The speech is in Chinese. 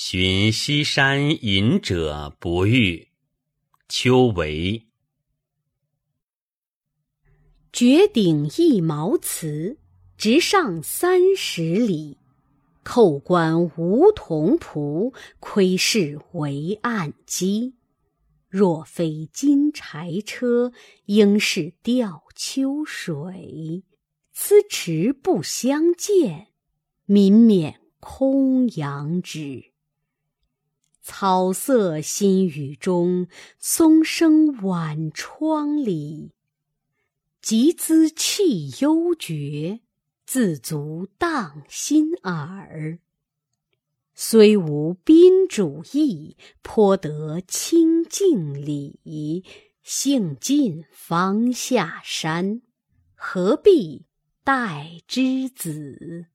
寻西山隐者不遇。秋为。绝顶一毛茨，直上三十里。扣关无铜仆，窥视为暗机。若非金柴车，应是吊秋水。此池不相见，民免空杨枝。草色新雨中，松声晚窗里。集资气幽绝，自足荡心耳。虽无宾主意，颇得清净理。兴尽方下山，何必待之子？